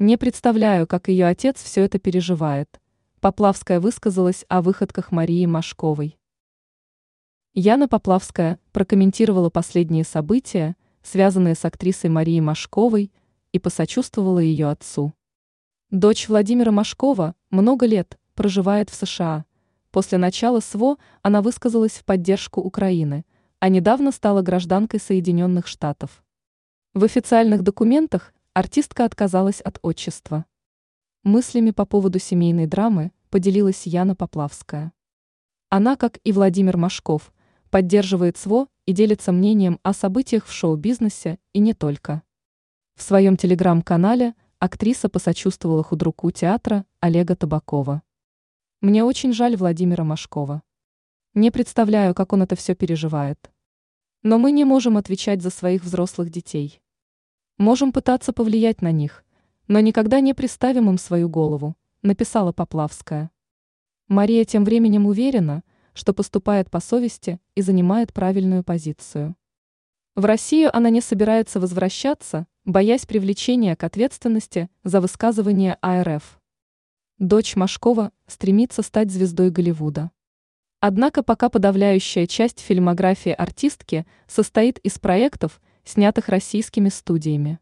Не представляю, как ее отец все это переживает. Поплавская высказалась о выходках Марии Машковой. Яна Поплавская прокомментировала последние события, связанные с актрисой Марией Машковой, и посочувствовала ее отцу. Дочь Владимира Машкова много лет проживает в США. После начала СВО она высказалась в поддержку Украины, а недавно стала гражданкой Соединенных Штатов. В официальных документах артистка отказалась от отчества. Мыслями по поводу семейной драмы поделилась Яна Поплавская. Она, как и Владимир Машков, поддерживает СВО и делится мнением о событиях в шоу-бизнесе и не только. В своем телеграм-канале актриса посочувствовала худруку театра Олега Табакова. Мне очень жаль Владимира Машкова. Не представляю, как он это все переживает. Но мы не можем отвечать за своих взрослых детей. Можем пытаться повлиять на них, но никогда не приставим им свою голову, написала Поплавская. Мария тем временем уверена, что поступает по совести и занимает правильную позицию. В Россию она не собирается возвращаться, боясь привлечения к ответственности за высказывание АРФ. Дочь Машкова стремится стать звездой Голливуда. Однако пока подавляющая часть фильмографии артистки состоит из проектов, снятых российскими студиями.